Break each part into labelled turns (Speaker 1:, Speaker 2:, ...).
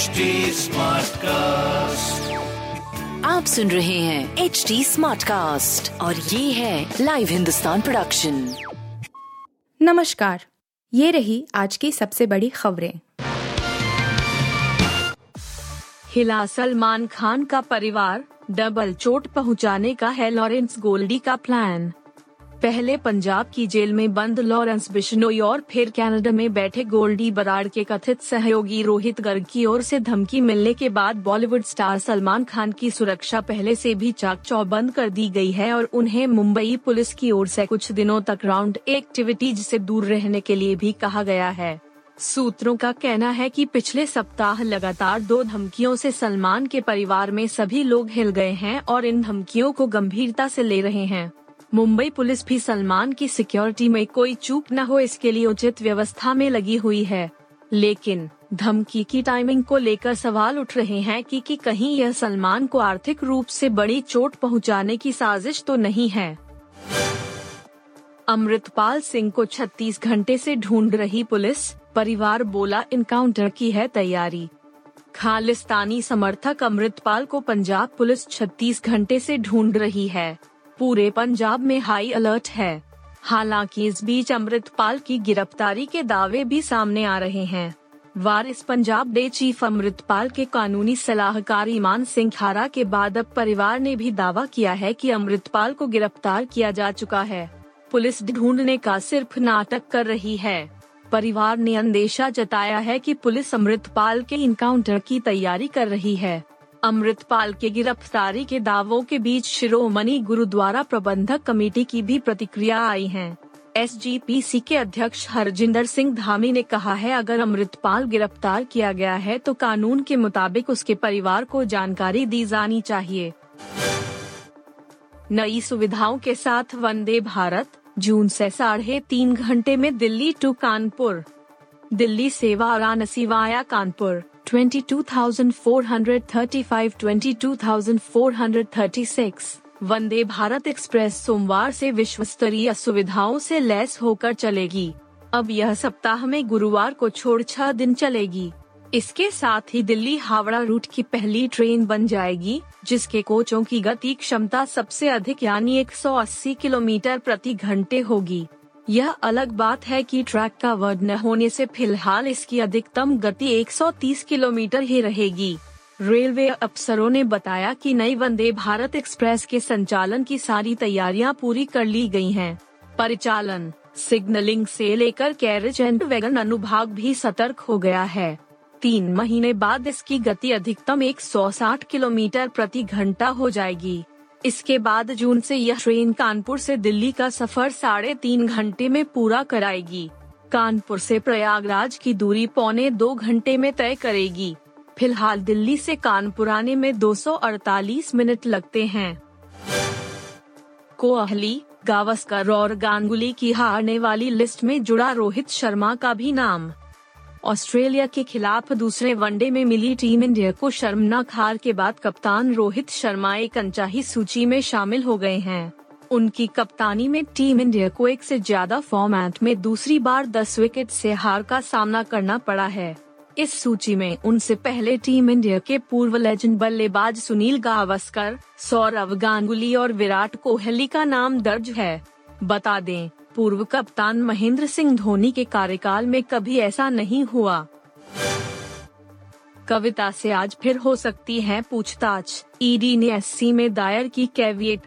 Speaker 1: HD cast
Speaker 2: आप सुन रहे हैं एच डी स्मार्ट कास्ट और ये है लाइव हिंदुस्तान प्रोडक्शन
Speaker 3: नमस्कार ये रही आज की सबसे बड़ी खबरें।
Speaker 4: हिला सलमान खान का परिवार डबल चोट पहुँचाने का है लॉरेंस गोल्डी का प्लान। पहले पंजाब की जेल में बंद लॉरेंस बिश्नोई और फिर कनाडा में बैठे गोल्डी बराड़ के कथित सहयोगी रोहित गर्ग की ओर से धमकी मिलने के बाद बॉलीवुड स्टार सलमान खान की सुरक्षा पहले से भी चाक चौबंद कर दी गई है और उन्हें मुंबई पुलिस की ओर से कुछ दिनों तक राउंड एक्टिविटीज़ से दूर रहने के लिए भी कहा गया है। सूत्रों का कहना है कि पिछले सप्ताह लगातार दो धमकियों से सलमान के परिवार में सभी लोग हिल गए हैं और इन धमकियों को गंभीरता से ले रहे हैं। मुंबई पुलिस भी सलमान की सिक्योरिटी में कोई चूक न हो इसके लिए उचित व्यवस्था में लगी हुई है। लेकिन धमकी की टाइमिंग को लेकर सवाल उठ रहे हैं कि, कि कहीं यह सलमान को आर्थिक रूप से बड़ी चोट पहुँचाने की साजिश तो नहीं है। अमृतपाल सिंह को 36 घंटे से ढूंढ रही पुलिस परिवार बोला इनकाउंटर की है तैयारी। खालिस्तानी समर्थक अमृतपाल को पंजाब पुलिस 36 घंटे से ढूंढ रही है। पूरे पंजाब में हाई अलर्ट है। हालाँकि इस बीच अमृतपाल की गिरफ्तारी के दावे भी सामने आ रहे हैं। वारिस पंजाब डे चीफ अमृतपाल के कानूनी सलाहकार ईमान सिंह खारा के बाद अब परिवार ने भी दावा किया है कि अमृतपाल को गिरफ़्तार किया जा चुका है। पुलिस ढूँढने का सिर्फ़ नाटक कर रही है। परिवार ने अंदेशा जताया है कि पुलिस अमृतपाल के इनकाउंटर की तैयारी कर रही है। अमृतपाल के गिरफ्तारी के दावों के बीच शिरोमणि गुरुद्वारा प्रबंधक कमेटी की भी प्रतिक्रिया आई है। एसजीपीसी के अध्यक्ष हरजिंदर सिंह धामी ने कहा है, अगर अमृतपाल गिरफ़्तार किया गया है तो कानून के मुताबिक उसके परिवार को जानकारी दी जानी चाहिए। नई सुविधाओं के साथ वंदे भारत, जून से साढ़े तीन घंटे में दिल्ली टू कानपुर। दिल्ली सेवा वाराणसी वाया कानपुर। 22,435 22,436 वंदे भारत एक्सप्रेस सोमवार से विश्व स्तरीय सुविधाओं से लैस होकर चलेगी। अब यह सप्ताह में गुरुवार को छोड़ छह दिन चलेगी। इसके साथ ही दिल्ली हावड़ा रूट की पहली ट्रेन बन जाएगी जिसके कोचों की गति क्षमता सबसे अधिक यानी 180 किलोमीटर प्रति घंटे होगी। यह अलग बात है कि ट्रैक का वर्ड न होने से फ़िलहाल इसकी अधिकतम गति 130 किलोमीटर ही रहेगी। रेलवे अफसरों ने बताया कि नई वंदे भारत एक्सप्रेस के संचालन की सारी तैयारियाँ पूरी कर ली गई हैं। परिचालन, सिग्नलिंग से लेकर कैरेज एंड वैगन अनुभाग भी सतर्क हो गया है। तीन महीने बाद इसकी गति अधिकतम 160 किलोमीटर प्रति घंटा हो जाएगी। इसके बाद जून से यह ट्रेन कानपुर से दिल्ली का सफ़र साढ़े तीन घंटे में पूरा कराएगी। कानपुर से प्रयागराज की दूरी पौने दो घंटे में तय करेगी। फ़िलहाल दिल्ली से कानपुर आने में 248 मिनट लगते हैं। कोहली, गावस्कर और गांगुली की हारने वाली लिस्ट में जुड़ा रोहित शर्मा का भी नाम। ऑस्ट्रेलिया के खिलाफ दूसरे वनडे में मिली टीम इंडिया को शर्मनाक हार के बाद कप्तान रोहित शर्मा एक अनचाही सूची में शामिल हो गए हैं। उनकी कप्तानी में टीम इंडिया को एक से ज़्यादा फॉर्मेट में दूसरी बार दस विकेट से हार का सामना करना पड़ा है। इस सूची में उनसे पहले टीम इंडिया के पूर्व लेजेंड बल्लेबाज सुनील गावस्कर, सौरव गांगुली और विराट कोहली का नाम दर्ज है। बता दें पूर्व कप्तान महेंद्र सिंह धोनी के कार्यकाल में कभी ऐसा नहीं हुआ। कविता से आज फिर हो सकती है पूछताछ। ईडी ने एससी में दायर की कैविएट।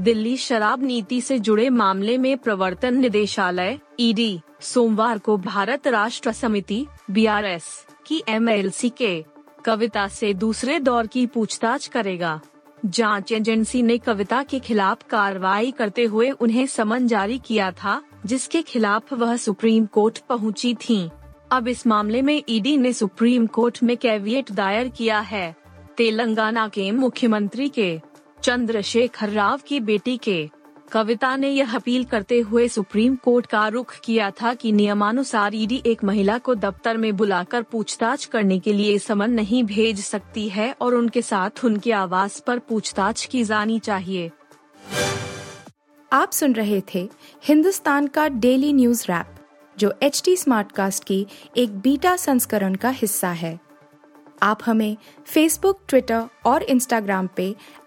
Speaker 4: दिल्ली शराब नीति से जुड़े मामले में प्रवर्तन निदेशालय ईडी सोमवार को भारत राष्ट्र समिति बीआरएस की एमएलसी के। कविता से दूसरे दौर की पूछताछ करेगा। जाँच एजेंसी ने कविता के खिलाफ कार्रवाई करते हुए उन्हें समन जारी किया था, जिसके खिलाफ वह सुप्रीम कोर्ट पहुँची थी। अब इस मामले में ईडी ने सुप्रीम कोर्ट में कैवियट दायर किया है। तेलंगाना के मुख्यमंत्री के, चंद्रशेखर राव की बेटी के। कविता ने यह अपील करते हुए सुप्रीम कोर्ट का रुख किया था कि नियमानुसार ईडी एक महिला को दफ्तर में बुलाकर पूछताछ करने के लिए समन नहीं भेज सकती है और उनके साथ उनके आवास पर पूछताछ की जानी चाहिए।
Speaker 3: आप सुन रहे थे हिंदुस्तान का डेली न्यूज़ रैप, जो एच टी स्मार्ट कास्ट की एक बीटा संस्करण का हिस्सा है। आप हमें फेसबुक ट्विटर और इंस्टाग्राम पे